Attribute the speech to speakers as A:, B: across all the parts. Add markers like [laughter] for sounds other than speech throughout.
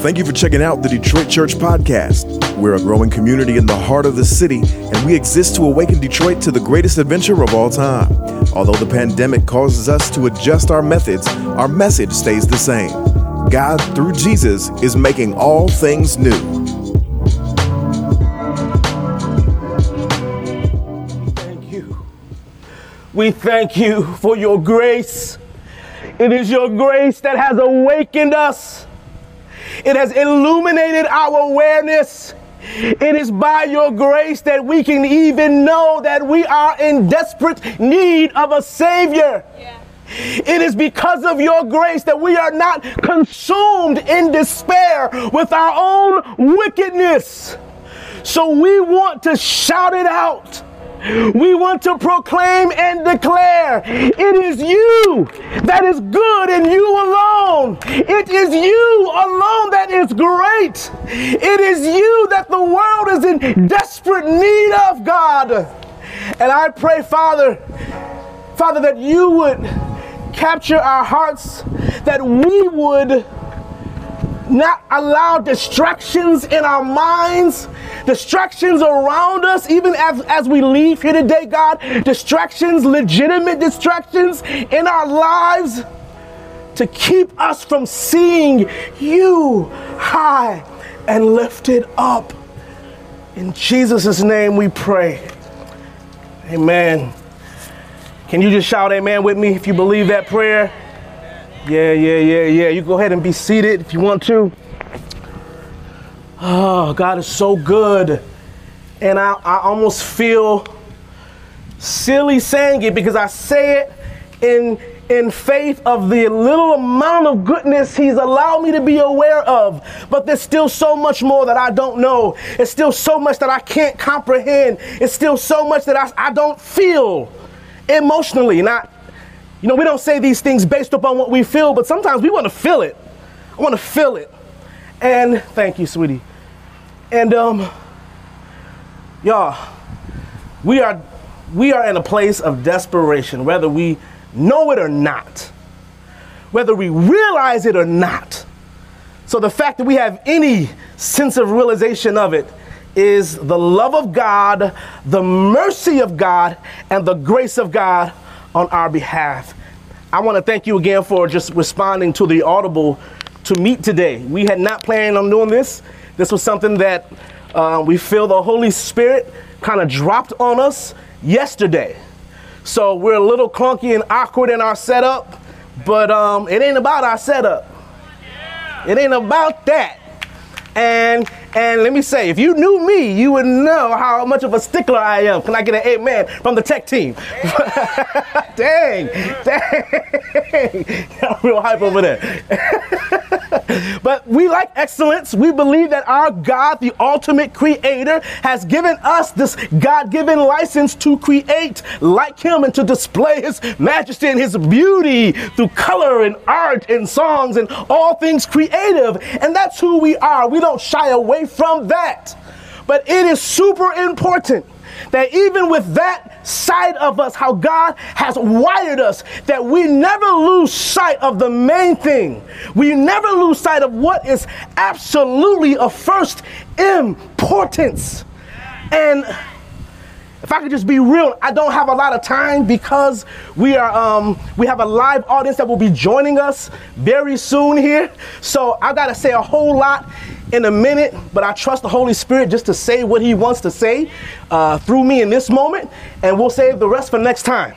A: Thank you for checking out the Detroit Church Podcast. We're a growing community in the heart of the city, and we exist to awaken Detroit to the greatest adventure of all time. Although the pandemic causes us to adjust our methods, our message stays the same. God, through Jesus, is making all things new.
B: Thank you. We thank you for your grace. It is your grace that has awakened us. It has illuminated our awareness. It is by your grace that we can even know that we are in desperate need of a Savior. Yeah. It is because of your grace that we are not consumed in despair with our own wickedness. So we want to shout it out. We want to proclaim and declare it is you that is good and you alone. It is you alone that is great. It is you that the world is in desperate need of, God. And I pray, Father, Father, that you would capture our hearts, that we would not allow distractions in our minds, distractions around us, even as, as we leave here today, God, distractions, legitimate distractions in our lives to keep us from seeing you high and lifted up. In Jesus' name we pray. Amen. Can you just shout amen with me if you believe that prayer? Yeah, yeah, yeah, yeah. You go ahead and be seated if you want to. Oh, God is so good. And I, I almost feel silly saying it because I say it in, in faith of the little amount of goodness He's allowed me to be aware of. But there's still so much more that I don't know. It's still so much that I can't comprehend. It's still so much that I, I don't feel emotionally. Not you know, we don't say these things based upon what we feel, but sometimes we want to feel it. I want to feel it. And thank you, sweetie. And um, y'all, we are we are in a place of desperation, whether we know it or not, whether we realize it or not. So the fact that we have any sense of realization of it is the love of God, the mercy of God, and the grace of God on our behalf. I want to thank you again for just responding to the audible to meet today. We had not planned on doing this. This was something that uh, we feel the Holy Spirit kind of dropped on us yesterday. So we're a little clunky and awkward in our setup, but um, it ain't about our setup. It ain't about that. And and let me say, if you knew me, you would know how much of a stickler I am. Can I get an amen from the tech team? [laughs] dang, dang. [laughs] I'm real hype over there. [laughs] [laughs] but we like excellence. We believe that our God, the ultimate creator, has given us this God given license to create like Him and to display His majesty and His beauty through color and art and songs and all things creative. And that's who we are. We don't shy away away from that. But it is super important that even with that side of us, how God has wired us, that we never lose sight of the main thing. We never lose sight of what is absolutely of first importance. And if I could just be real, I don't have a lot of time because we are um, we have a live audience that will be joining us very soon here. So I gotta say a whole lot in a minute, but I trust the Holy Spirit just to say what He wants to say uh, through me in this moment, and we'll save the rest for next time.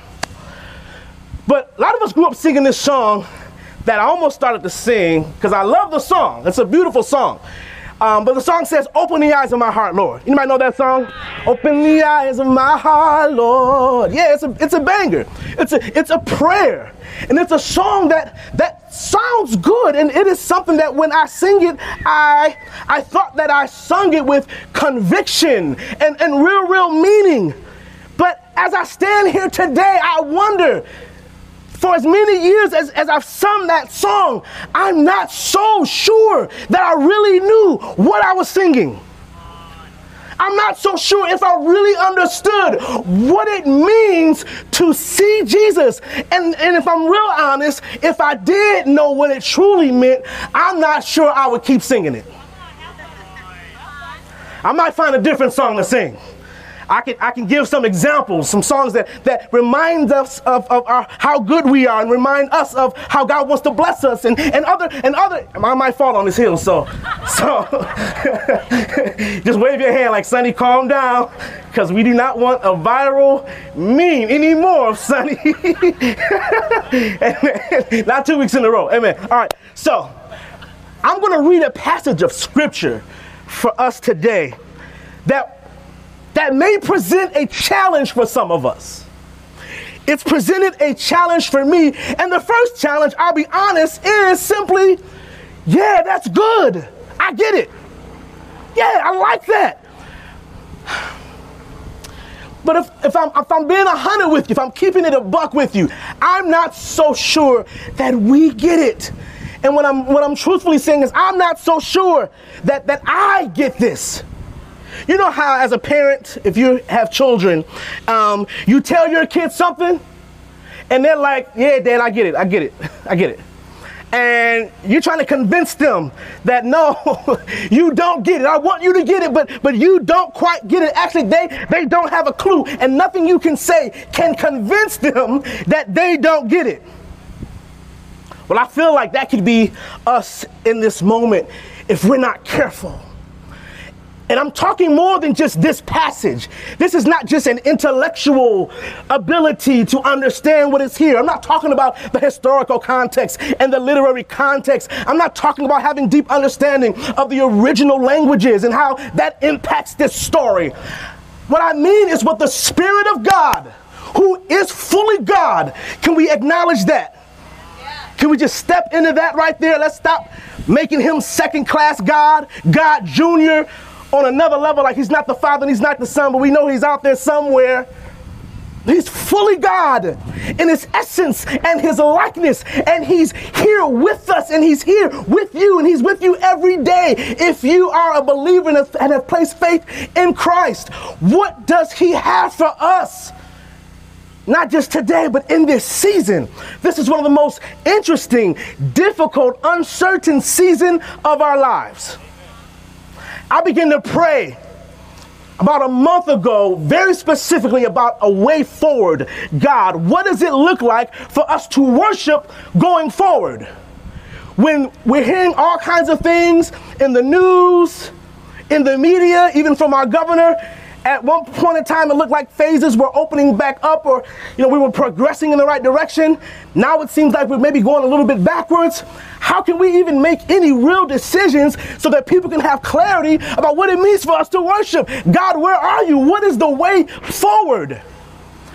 B: But a lot of us grew up singing this song that I almost started to sing because I love the song. It's a beautiful song. Um, but the song says, Open the eyes of my heart, Lord. Might know that song? Open the eyes of my heart, Lord. Yeah, it's a, it's a banger. It's a, it's a prayer. And it's a song that, that sounds good. And it is something that when I sing it, I, I thought that I sung it with conviction and, and real, real meaning. But as I stand here today, I wonder for as many years as, as I've sung that song, I'm not so sure that I really knew what I was singing. I'm not so sure if I really understood what it means to see Jesus. And, and if I'm real honest, if I did know what it truly meant, I'm not sure I would keep singing it. I might find a different song to sing. I can, I can give some examples, some songs that, that remind us of, of our, how good we are and remind us of how God wants to bless us and, and other, and other, I might fall on this hill, so, so [laughs] just wave your hand like Sonny, calm down, because we do not want a viral meme anymore Sonny. [laughs] not two weeks in a row, amen. All right, so I'm going to read a passage of scripture for us today that that may present a challenge for some of us. It's presented a challenge for me. And the first challenge, I'll be honest, is simply, yeah, that's good. I get it. Yeah, I like that. But if, if, I'm, if I'm being a hundred with you, if I'm keeping it a buck with you, I'm not so sure that we get it. And what I'm, what I'm truthfully saying is, I'm not so sure that, that I get this. You know how, as a parent, if you have children, um, you tell your kids something, and they're like, "Yeah, Dad, I get it, I get it, [laughs] I get it," and you're trying to convince them that no, [laughs] you don't get it. I want you to get it, but but you don't quite get it. Actually, they they don't have a clue, and nothing you can say can convince them that they don't get it. Well, I feel like that could be us in this moment if we're not careful. And I'm talking more than just this passage. This is not just an intellectual ability to understand what is here. I'm not talking about the historical context and the literary context. I'm not talking about having deep understanding of the original languages and how that impacts this story. What I mean is what the Spirit of God, who is fully God, can we acknowledge that? Can we just step into that right there? Let's stop making him second class God, God Jr on another level, like he's not the Father and he's not the Son, but we know he's out there somewhere. He's fully God in his essence and his likeness, and he's here with us, and he's here with you, and he's with you every day. If you are a believer and have placed faith in Christ, what does he have for us? Not just today, but in this season. This is one of the most interesting, difficult, uncertain season of our lives. I began to pray about a month ago, very specifically about a way forward. God, what does it look like for us to worship going forward? When we're hearing all kinds of things in the news, in the media, even from our governor, at one point in time, it looked like phases were opening back up, or you know, we were progressing in the right direction. Now it seems like we're maybe going a little bit backwards. How can we even make any real decisions so that people can have clarity about what it means for us to worship? God, where are you? What is the way forward?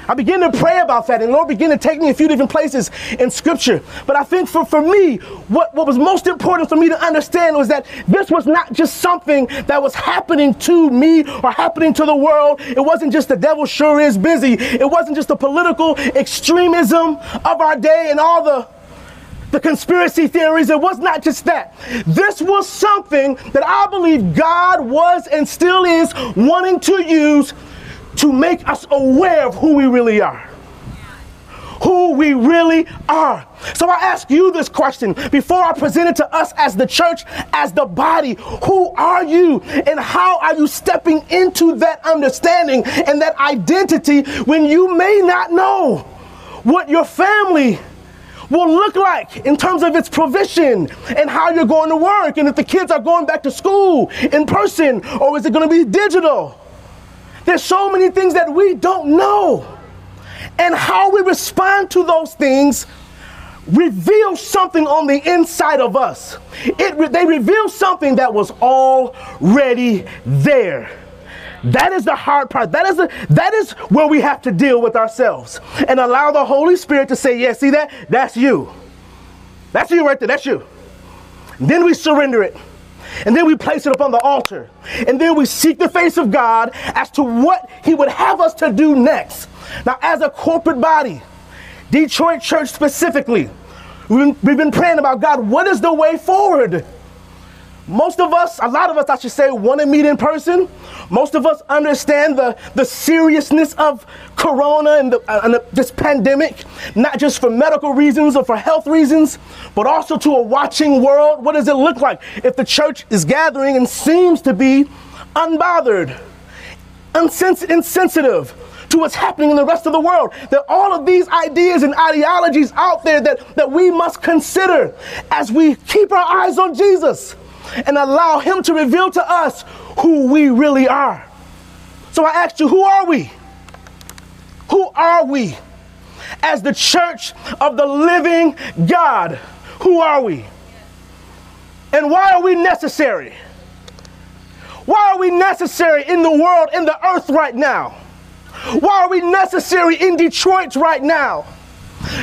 B: I began to pray about that, and Lord began to take me a few different places in Scripture. But I think for, for me, what, what was most important for me to understand was that this was not just something that was happening to me or happening to the world. It wasn't just the devil sure is busy. It wasn't just the political extremism of our day and all the the conspiracy theories. It was not just that. This was something that I believe God was and still is wanting to use to make us aware of who we really are. Who we really are. So I ask you this question before I present it to us as the church, as the body. Who are you and how are you stepping into that understanding and that identity when you may not know what your family will look like in terms of its provision and how you're going to work and if the kids are going back to school in person or is it going to be digital? There's so many things that we don't know. And how we respond to those things reveals something on the inside of us. It, they reveal something that was already there. That is the hard part. That is the, that is where we have to deal with ourselves and allow the Holy Spirit to say, "Yeah, see that? That's you. That's you right there. That's you." Then we surrender it. And then we place it upon the altar. And then we seek the face of God as to what He would have us to do next. Now, as a corporate body, Detroit Church specifically, we've been, praying about God, what is the way forward? Most of us, a lot of us, I should say, want to meet in person. Most of us understand the, the seriousness of corona and, the, uh, and the, this pandemic, not just for medical reasons or for health reasons, but also to a watching world. What does it look like if the church is gathering and seems to be unbothered, unsens- insensitive? to what's happening in the rest of the world. There are all of these ideas and ideologies out there that, that we must consider as we keep our eyes on Jesus and allow Him to reveal to us who we really are. So I asked you, who are we? Who are we? As the church of the living God, who are we? And why are we necessary? Why are we necessary in the world, in the earth right now? Why are we necessary in Detroit right now?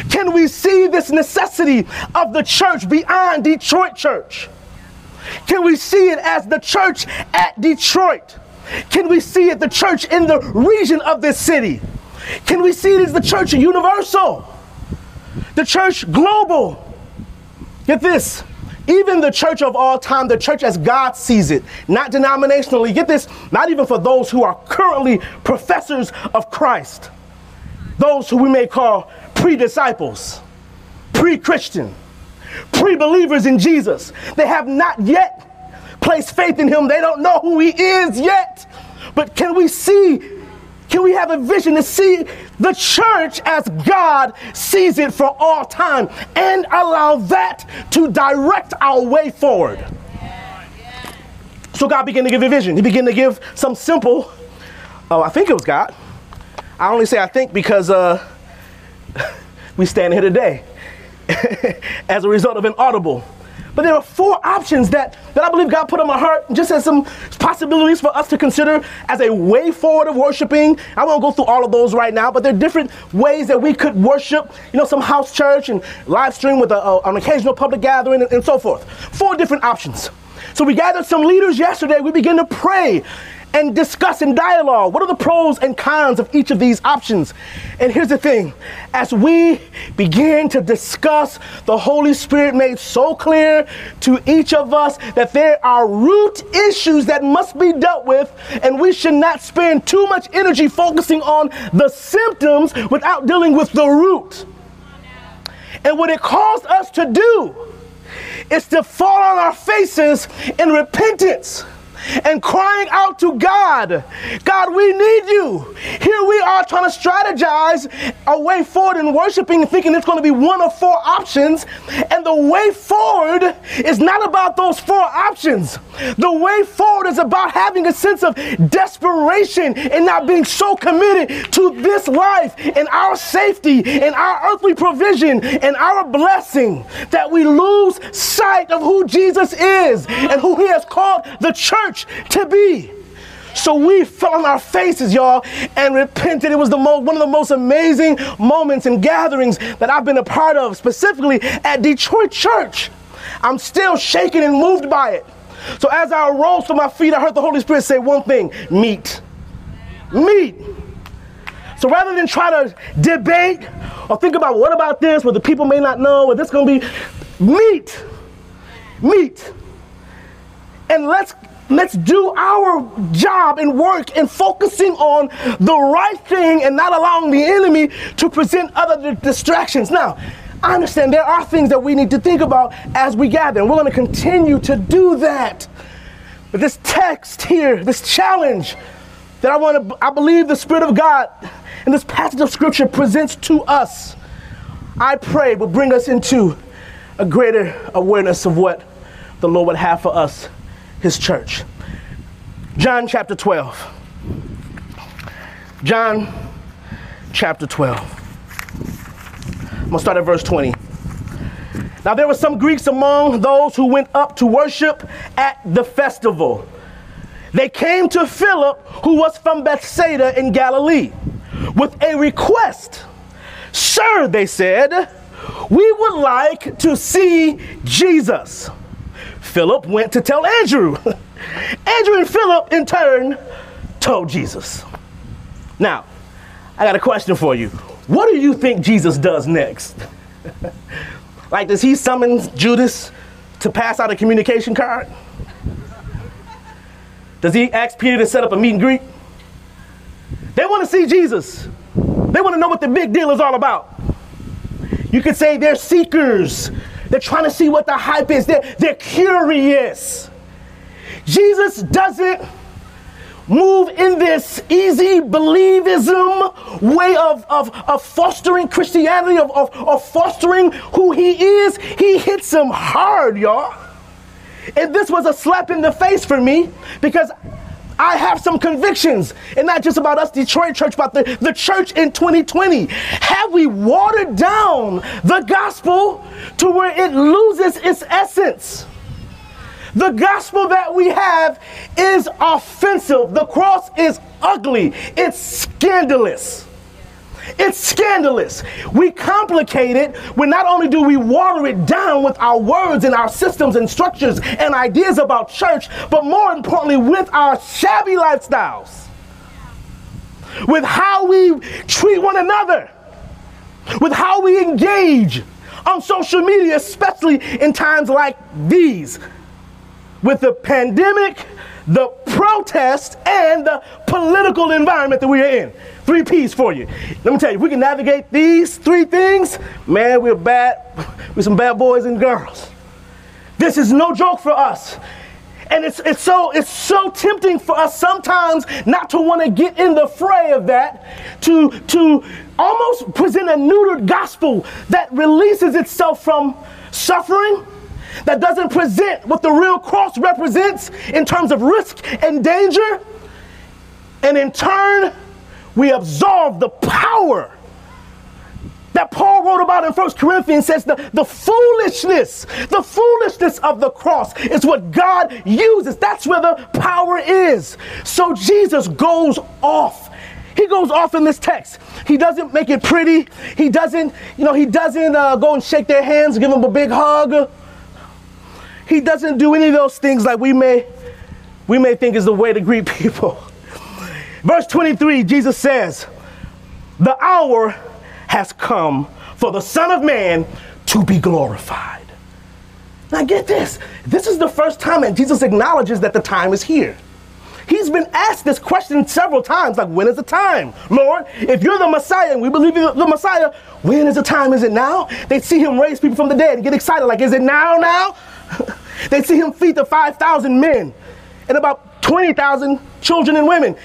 B: Can we see this necessity of the church beyond Detroit church? Can we see it as the church at Detroit? Can we see it the church in the region of this city? Can we see it as the church universal? The church global? Get this. Even the church of all time, the church as God sees it, not denominationally. Get this, not even for those who are currently professors of Christ, those who we may call pre disciples, pre Christian pre believers in Jesus. They have not yet placed faith in Him. They don't know who He is yet. But can we see? Can we have a vision to see the church as God sees it for all time and allow that to direct our way forward? So God began to give a vision. He began to give some simple, oh, I think it was God. I only say I think because uh, [laughs] we stand here today. [laughs] as a result of an audible. But there are four options that, that I believe God put on my heart, just as some possibilities for us to consider as a way forward of worshiping. I won't go through all of those right now, but there are different ways that we could worship. You know, some house church and live stream with a, a, an occasional public gathering and, and so forth. Four different options. So we gathered some leaders yesterday. We began to pray and discuss in dialogue what are the pros and cons of each of these options. And here's the thing as we begin to discuss, the Holy Spirit made so clear to each of us that there are root issues that must be dealt with, and we should not spend too much energy focusing on the symptoms without dealing with the root. And what it caused us to do is to fall on our faces in repentance and crying out to God, God, we need you. Here we are trying to strategize a way forward in worshiping and thinking it's going to be one of four options. And the way forward is not about those four options. The way forward is about having a sense of desperation and not being so committed to this life and our safety and our earthly provision and our blessing that we lose sight of who Jesus is and who he has called the church to be. So we fell on our faces, y'all, and repented. It was the most, one of the most amazing moments and gatherings that I've been a part of, specifically at Detroit Church. I'm still shaken and moved by it. So as I arose to my feet, I heard the Holy Spirit say one thing meet. Meet. So rather than try to debate or think about what about this, what the people may not know, or this going to be, meet. Meet. And let's Let's do our job and work in focusing on the right thing and not allowing the enemy to present other distractions. Now, I understand there are things that we need to think about as we gather, and we're going to continue to do that. But this text here, this challenge that I want to, I believe the Spirit of God and this passage of Scripture presents to us, I pray will bring us into a greater awareness of what the Lord would have for us his church. John chapter 12. John chapter 12. I'm to start at verse 20. Now there were some Greeks among those who went up to worship at the festival. They came to Philip, who was from Bethsaida in Galilee, with a request. Sir, they said, we would like to see Jesus. Philip went to tell Andrew. [laughs] Andrew and Philip, in turn, told Jesus. Now, I got a question for you. What do you think Jesus does next? [laughs] like, does he summon Judas to pass out a communication card? Does he ask Peter to set up a meet and greet? They want to see Jesus. They want to know what the big deal is all about. You could say they're seekers. They're trying to see what the hype is. They're, they're curious. Jesus doesn't move in this easy believism way of, of, of fostering Christianity, of, of, of fostering who he is. He hits them hard, y'all. And this was a slap in the face for me because I have some convictions, and not just about us, Detroit Church, but the, the church in 2020. Have we watered down the gospel to where it loses its essence? The gospel that we have is offensive. The cross is ugly. It's scandalous. It's scandalous. We complicate it when not only do we water it down with our words and our systems and structures and ideas about church, but more importantly, with our shabby lifestyles, with how we treat one another, with how we engage on social media, especially in times like these with the pandemic, the protest, and the political environment that we are in. Three P's for you. Let me tell you, if we can navigate these three things, man, we're bad, we're some bad boys and girls. This is no joke for us. And it's, it's, so, it's so tempting for us sometimes not to want to get in the fray of that, to, to almost present a neutered gospel that releases itself from suffering that doesn't present what the real cross represents in terms of risk and danger. And in turn, we absolve the power that Paul wrote about in 1 Corinthians says the, the foolishness, the foolishness of the cross is what God uses. That's where the power is. So Jesus goes off. He goes off in this text. He doesn't make it pretty. He doesn't, you know, he doesn't uh, go and shake their hands, give them a big hug. He doesn't do any of those things like we may we may think is the way to greet [laughs] people. Verse 23, Jesus says, "The hour has come for the Son of Man to be glorified." Now get this. This is the first time that Jesus acknowledges that the time is here. He's been asked this question several times, like, when is the time? Lord, if you're the Messiah and we believe you're the Messiah, when is the time? Is it now? They see him raise people from the dead and get excited, like, is it now, now? [laughs] they see him feed the 5,000 men and about 20,000 children and women.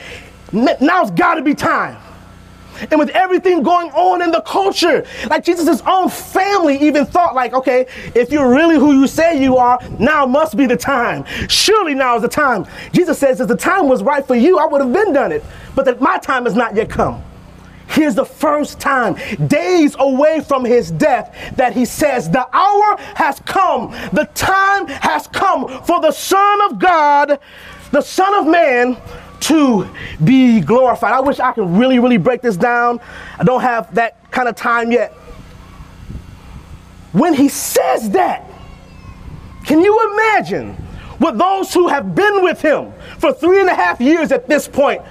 B: Now's got to be time. And with everything going on in the culture, like Jesus' own family even thought, like, okay, if you're really who you say you are, now must be the time. Surely now is the time. Jesus says, if the time was right for you, I would have been done it. But that my time has not yet come. Here's the first time, days away from his death, that he says, The hour has come, the time has come for the Son of God, the Son of Man, to be glorified. I wish I could really, really break this down. I don't have that kind of time yet. When he says that, can you imagine what those who have been with him for three and a half years at this point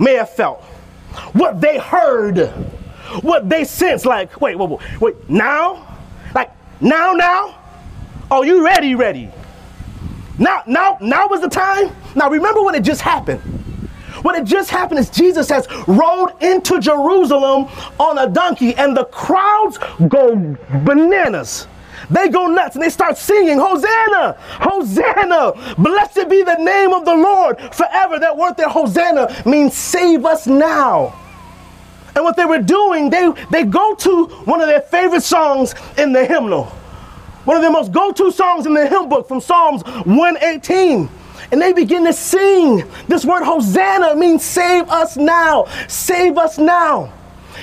B: may have felt? What they heard, what they sensed. Like, wait, wait, wait, now? Like, now, now? Are you ready, ready? Now, now, now was the time? Now remember when it just happened. What had just happened is Jesus has rode into Jerusalem on a donkey, and the crowds go bananas. They go nuts and they start singing, Hosanna, Hosanna, blessed be the name of the Lord forever. That word there, Hosanna, means save us now. And what they were doing, they, they go to one of their favorite songs in the hymnal. One of their most go to songs in the hymn book from Psalms 118 and they begin to sing. This word Hosanna means save us now, save us now.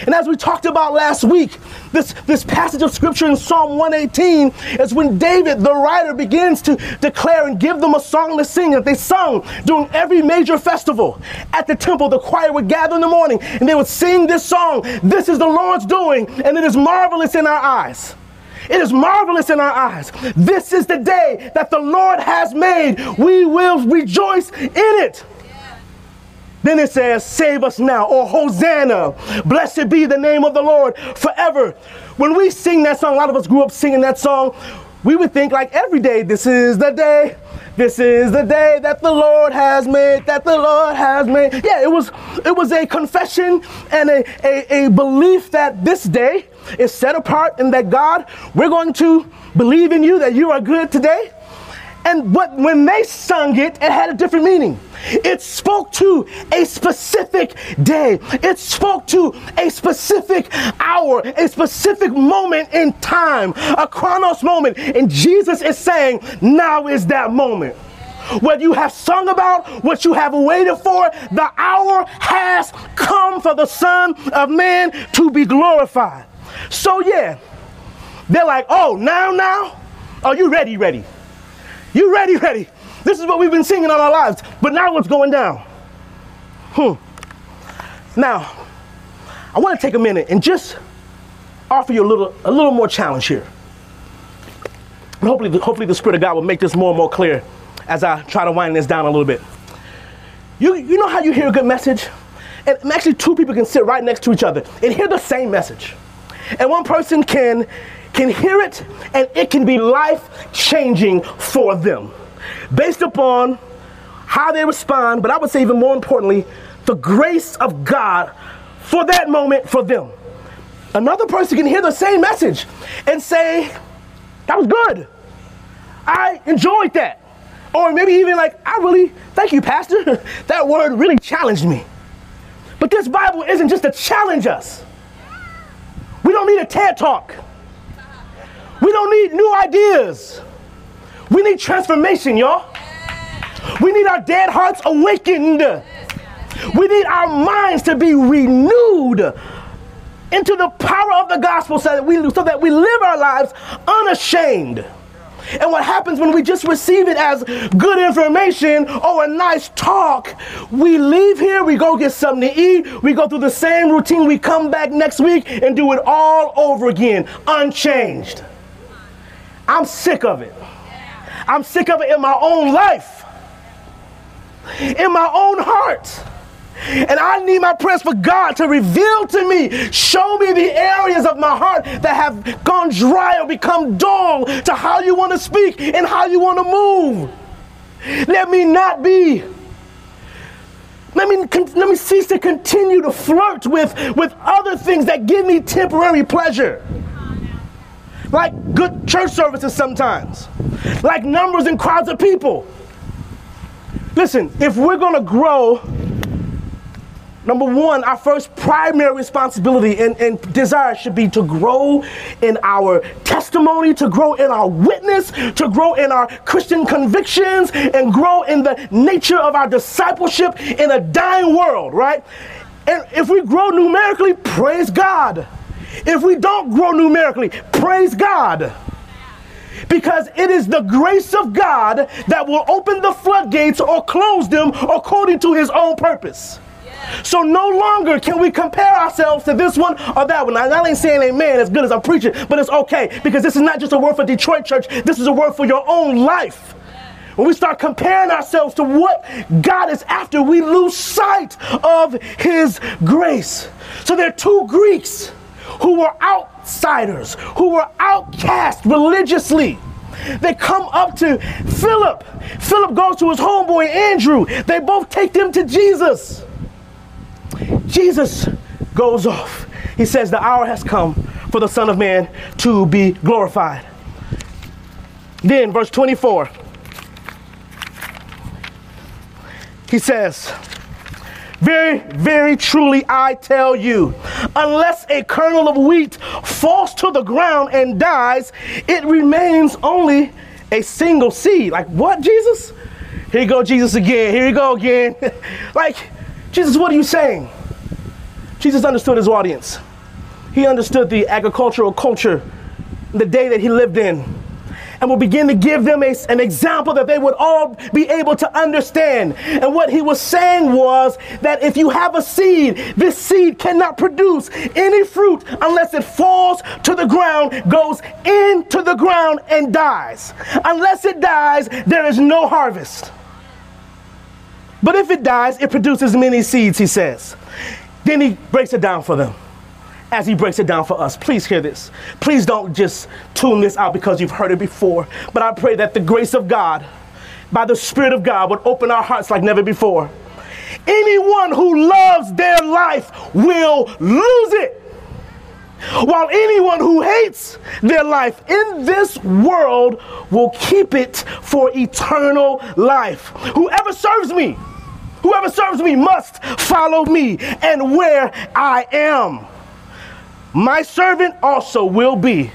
B: And as we talked about last week, this, this passage of scripture in Psalm 118 is when David, the writer, begins to declare and give them a song to sing that they sung during every major festival. At the temple, the choir would gather in the morning and they would sing this song This is the Lord's doing, and it is marvelous in our eyes. It is marvelous in our eyes. This is the day that the Lord has made. We will rejoice in it. Then it says, Save us now, or Hosanna. Blessed be the name of the Lord forever. When we sing that song, a lot of us grew up singing that song. We would think, like every day, this is the day This is the day that the Lord has made, that the Lord has made. Yeah, it was it was a confession and a, a, a belief that this day is set apart and that God, we're going to believe in you, that you are good today. And when they sung it, it had a different meaning. It spoke to a specific day. It spoke to a specific hour, a specific moment in time, a chronos moment. And Jesus is saying, now is that moment. What you have sung about, what you have waited for, the hour has come for the Son of Man to be glorified. So, yeah, they're like, oh, now, now? Are you ready, ready? You ready, ready? This is what we've been singing all our lives, but now what's going down? Hmm. Now, I want to take a minute and just offer you a little, a little more challenge here. And hopefully, hopefully the Spirit of God will make this more and more clear as I try to wind this down a little bit. You, you know how you hear a good message? And actually, two people can sit right next to each other and hear the same message. And one person can, can hear it, and it can be life changing for them based upon how they respond, but I would say even more importantly, the grace of God for that moment for them. Another person can hear the same message and say, That was good. I enjoyed that. Or maybe even like, I really, thank you, Pastor. [laughs] that word really challenged me. But this Bible isn't just to challenge us. We don't need a TED talk. We don't need new ideas. We need transformation, y'all. We need our dead hearts awakened. We need our minds to be renewed into the power of the gospel so that we, so that we live our lives unashamed. And what happens when we just receive it as good information or a nice talk, we leave here, we go get something to eat, we go through the same routine, we come back next week and do it all over again, unchanged. I'm sick of it. I'm sick of it in my own life, in my own heart. And I need my prayers for God to reveal to me, show me the areas of my heart that have gone dry or become dull to how you want to speak and how you want to move. Let me not be. Let me, let me cease to continue to flirt with, with other things that give me temporary pleasure like good church services sometimes, like numbers and crowds of people. Listen, if we're going to grow, number one, our first primary responsibility and, and, desire should be to grow in our testimony, to grow in our witness, to grow in our Christian convictions, and grow in the nature of our discipleship in a dying world, right? And if we grow numerically, praise God. If we don't grow numerically, praise God. Because it is the grace of God that will open the floodgates or close them according to his own purpose. So no longer can we compare ourselves to this one or that one. I ain't saying amen as good as I'm preaching, but it's okay because this is not just a word for Detroit church. This is a word for your own life. When we start comparing ourselves to what God is after, we lose sight of his grace. So there are two Greeks who were outsiders, who were outcast religiously. They come up to Philip. Philip goes to his homeboy Andrew. They both take them to Jesus. Jesus goes off. He says, The hour has come for the Son of Man to be glorified. Then, verse 24, he says, very, very truly, I tell you, unless a kernel of wheat falls to the ground and dies, it remains only a single seed. Like, what, Jesus? Here you go, Jesus again. Here you go again. [laughs] like, Jesus, what are you saying? Jesus understood his audience. He understood the agricultural culture, the day that he lived in and will begin to give them a, an example that they would all be able to understand. And what he was saying was that if you have a seed, this seed cannot produce any fruit unless it falls to the ground, goes into the ground, and dies. Unless it dies, there is no harvest. But if it dies, it produces many seeds, he says. Then he breaks it down for them as he breaks it down for us. Please hear this. Please don't just tune this out because you've heard it before. But I pray that the grace of God by the Spirit of God would open our hearts like never before. Anyone who loves their life will lose it. While anyone who hates their life in this world will keep it for eternal life. Whoever serves me, whoever serves me must follow me and where I am. My servant also will be.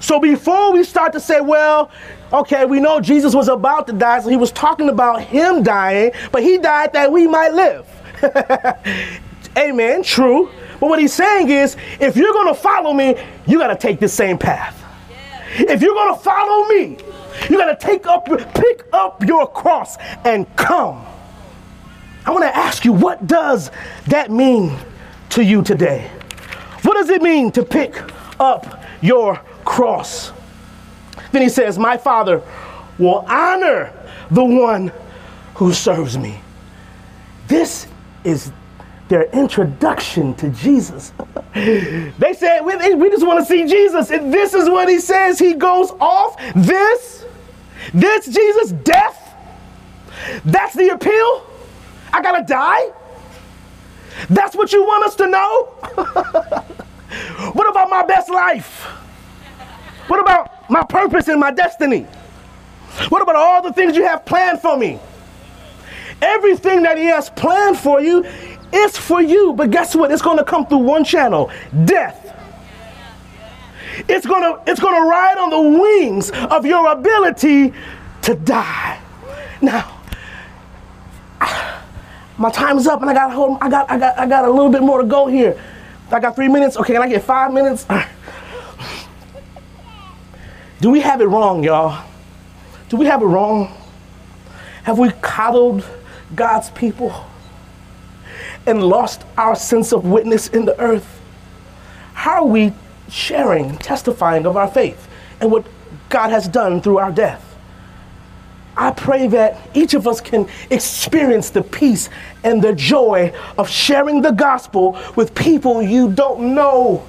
B: So before we start to say, well, okay, we know Jesus was about to die, so he was talking about him dying, but he died that we might live. [laughs] Amen, true. But what he's saying is, if you're going to follow me, you got to take the same path. If you're going to follow me, you got to take up, pick up your cross and come. I want to ask you, what does that mean to you today? What does it mean to pick up your cross? Then he says, My Father will honor the one who serves me. This is their introduction to Jesus. [laughs] they said, we, we just want to see Jesus. And this is what he says. He goes off. This, this Jesus, death. That's the appeal. I got to die. That's what you want us to know? what about my best life? What about my purpose and my destiny? What about all the things you have planned for me? Everything that He has planned for you is for you, but guess what? It's going to come through one channel death. It's going to it's going to ride on the wings of your ability to die. Now, my time is up and I got hold, I got I got I got a little bit more to go here. I got 3 minutes. Okay, can I get 5 minutes? Do we have it wrong, y'all? Do we have it wrong? Have we coddled God's people and lost our sense of witness in the earth? How are we sharing, testifying of our faith and what God has done through our death? I pray that each of us can experience the peace and the joy of sharing the gospel with people you don't know.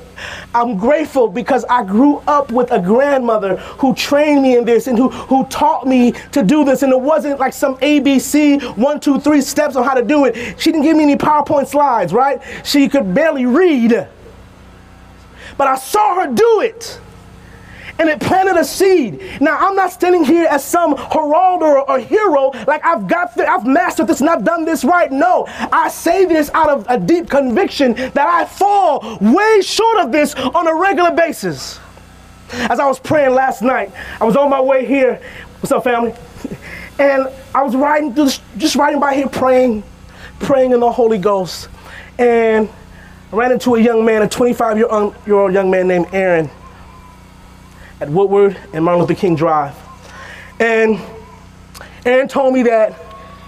B: I'm grateful because I grew up with a grandmother who trained me in this and who, who taught me to do this. And it wasn't like some ABC, one, two, three steps on how to do it. She didn't give me any PowerPoint slides, right? She could barely read. But I saw her do it and it planted a seed. Now, I'm not standing here as some herald or, or hero, like I've got, th- I've mastered this and I've done this right. No, I say this out of a deep conviction that I fall way short of this on a regular basis. As I was praying last night, I was on my way here. What's up, family? [laughs] And I was riding through, this, just riding by here praying, praying in the Holy Ghost. And I ran into a young man, a 25 year old young man named Aaron at Woodward and Martin Luther King Drive. And Aaron told me that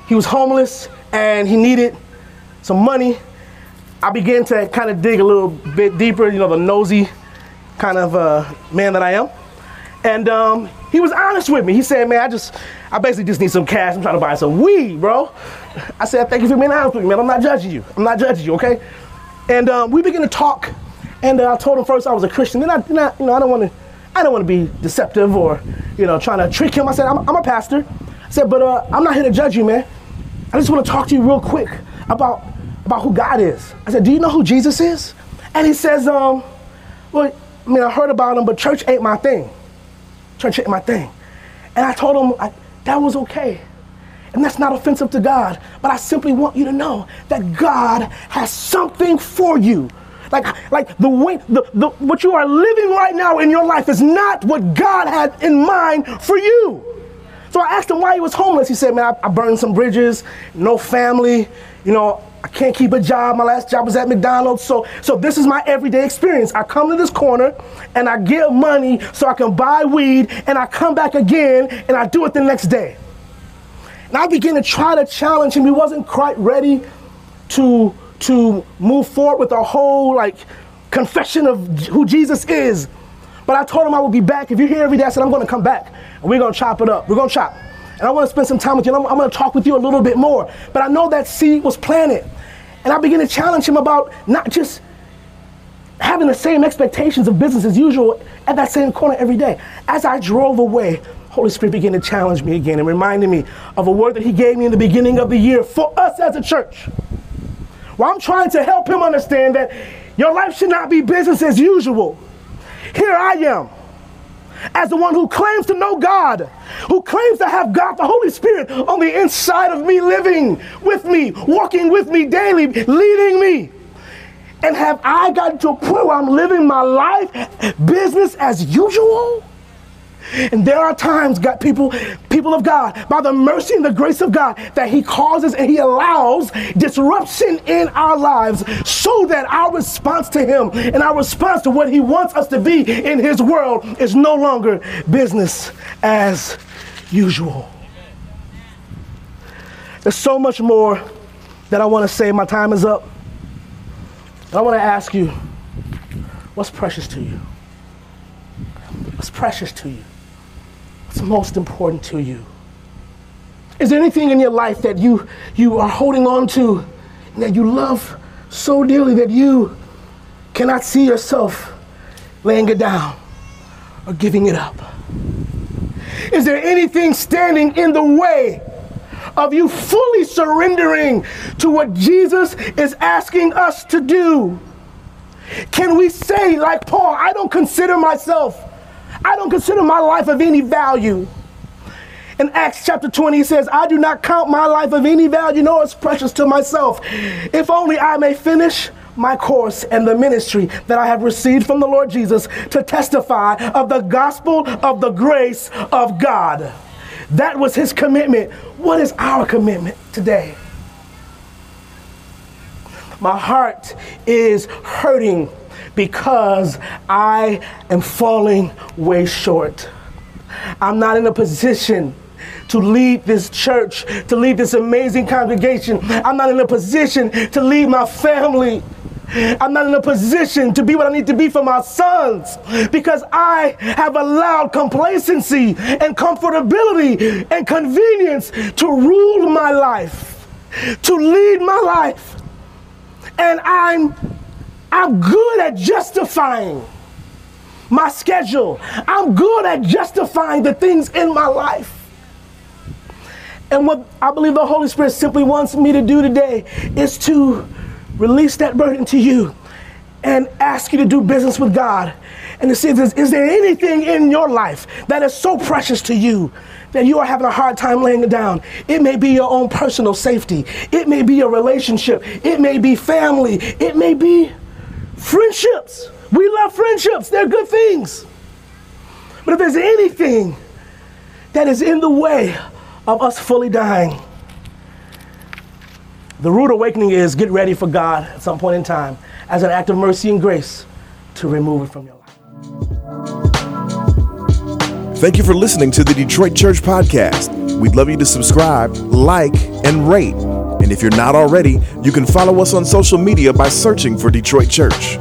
B: he was homeless and he needed some money. I began to kind of dig a little bit deeper, you know, the nosy kind of uh, man that I am. And um, he was honest with me. He said, man, I just, I basically just need some cash. I'm trying to buy some weed, bro. I said, thank you for being honest with me, man. I'm not judging you. I'm not judging you, okay? And um, we began to talk. And uh, I told him first I was a Christian. Then I, then I you know, I don't want to I don't want to be deceptive or, you know, trying to trick him. I said, I'm, I'm a pastor. I said, but uh, I'm not here to judge you, man. I just want to talk to you real quick about, about who God is. I said, do you know who Jesus is? And he says, um, well, I mean, I heard about him, but church ain't my thing. Church ain't my thing. And I told him I, that was okay. And that's not offensive to God. But I simply want you to know that God has something for you like, like the way, the, the, what you are living right now in your life is not what God had in mind for you. So I asked him why he was homeless. He said, man, I, I burned some bridges, no family, you know, I can't keep a job. My last job was at McDonald's. So, so this is my everyday experience. I come to this corner and I get money so I can buy weed and I come back again and I do it the next day. And I began to try to challenge him. He wasn't quite ready to to move forward with a whole like confession of who Jesus is. But I told him I would be back. If you're here every day, I said, I'm going to come back and we're going to chop it up. We're going to chop. And I want to spend some time with you. I'm, I'm going to talk with you a little bit more. But I know that seed was planted. And I began to challenge him about not just having the same expectations of business as usual at that same corner every day. As I drove away, Holy Spirit began to challenge me again and reminded me of a word that He gave me in the beginning of the year for us as a church. Well, I'm trying to help Him understand that your life should not be business as usual. Here I am, as the one who claims to know God, who claims to have God, the Holy Spirit, on the inside of me, living with me, walking with me daily, leading me. And have I gotten to a point where I'm living my life business as usual? And there are times, God, people, people of God, by the mercy and the grace of God, that He causes and He allows disruption in our lives so that our response to Him and our response to what He wants us to be in His world is no longer business as usual. There's so much more that I want to say. My time is up. I want to ask you what's precious to you? What's precious to you? What's most important to you? Is there anything in your life that you, you are holding on to that you love so dearly that you cannot see yourself laying it down or giving it up? Is there anything standing in the way of you fully surrendering to what Jesus is asking us to do? Can we say, like Paul, I don't consider myself I don't consider my life of any value. In Acts chapter 20, he says, I do not count my life of any value, nor it's precious to myself. If only I may finish my course and the ministry that I have received from the Lord Jesus to testify of the gospel of the grace of God. That was his commitment. What is our commitment today? My heart is hurting because I am falling way short. I'm not in a position to lead this church, to lead this amazing congregation. I'm not in a position to lead my family. I'm not in a position to be what I need to be for my sons because I have allowed complacency and comfortability and convenience to rule my life, to lead my life. And I'm I'm good at justifying my schedule. I'm good at justifying the things in my life. And what I believe the Holy Spirit simply wants me to do today is to release that burden to you and ask you to do business with God and to see if there's, is there anything in your life that is so precious to you that you are having a hard time laying it down. It may be your own personal safety. It may be a relationship. It may be family. It may be Friendships. We love friendships, they're good things. But if there's anything that is in the way of us fully dying, the rude awakening is get ready for God at some point in time as an act of mercy and grace to remove it from your life.
A: Thank you for listening to the Detroit Church Podcast. We'd love you to subscribe, like, and rate. And if you're not already, you can follow us on social media by searching for Detroit Church.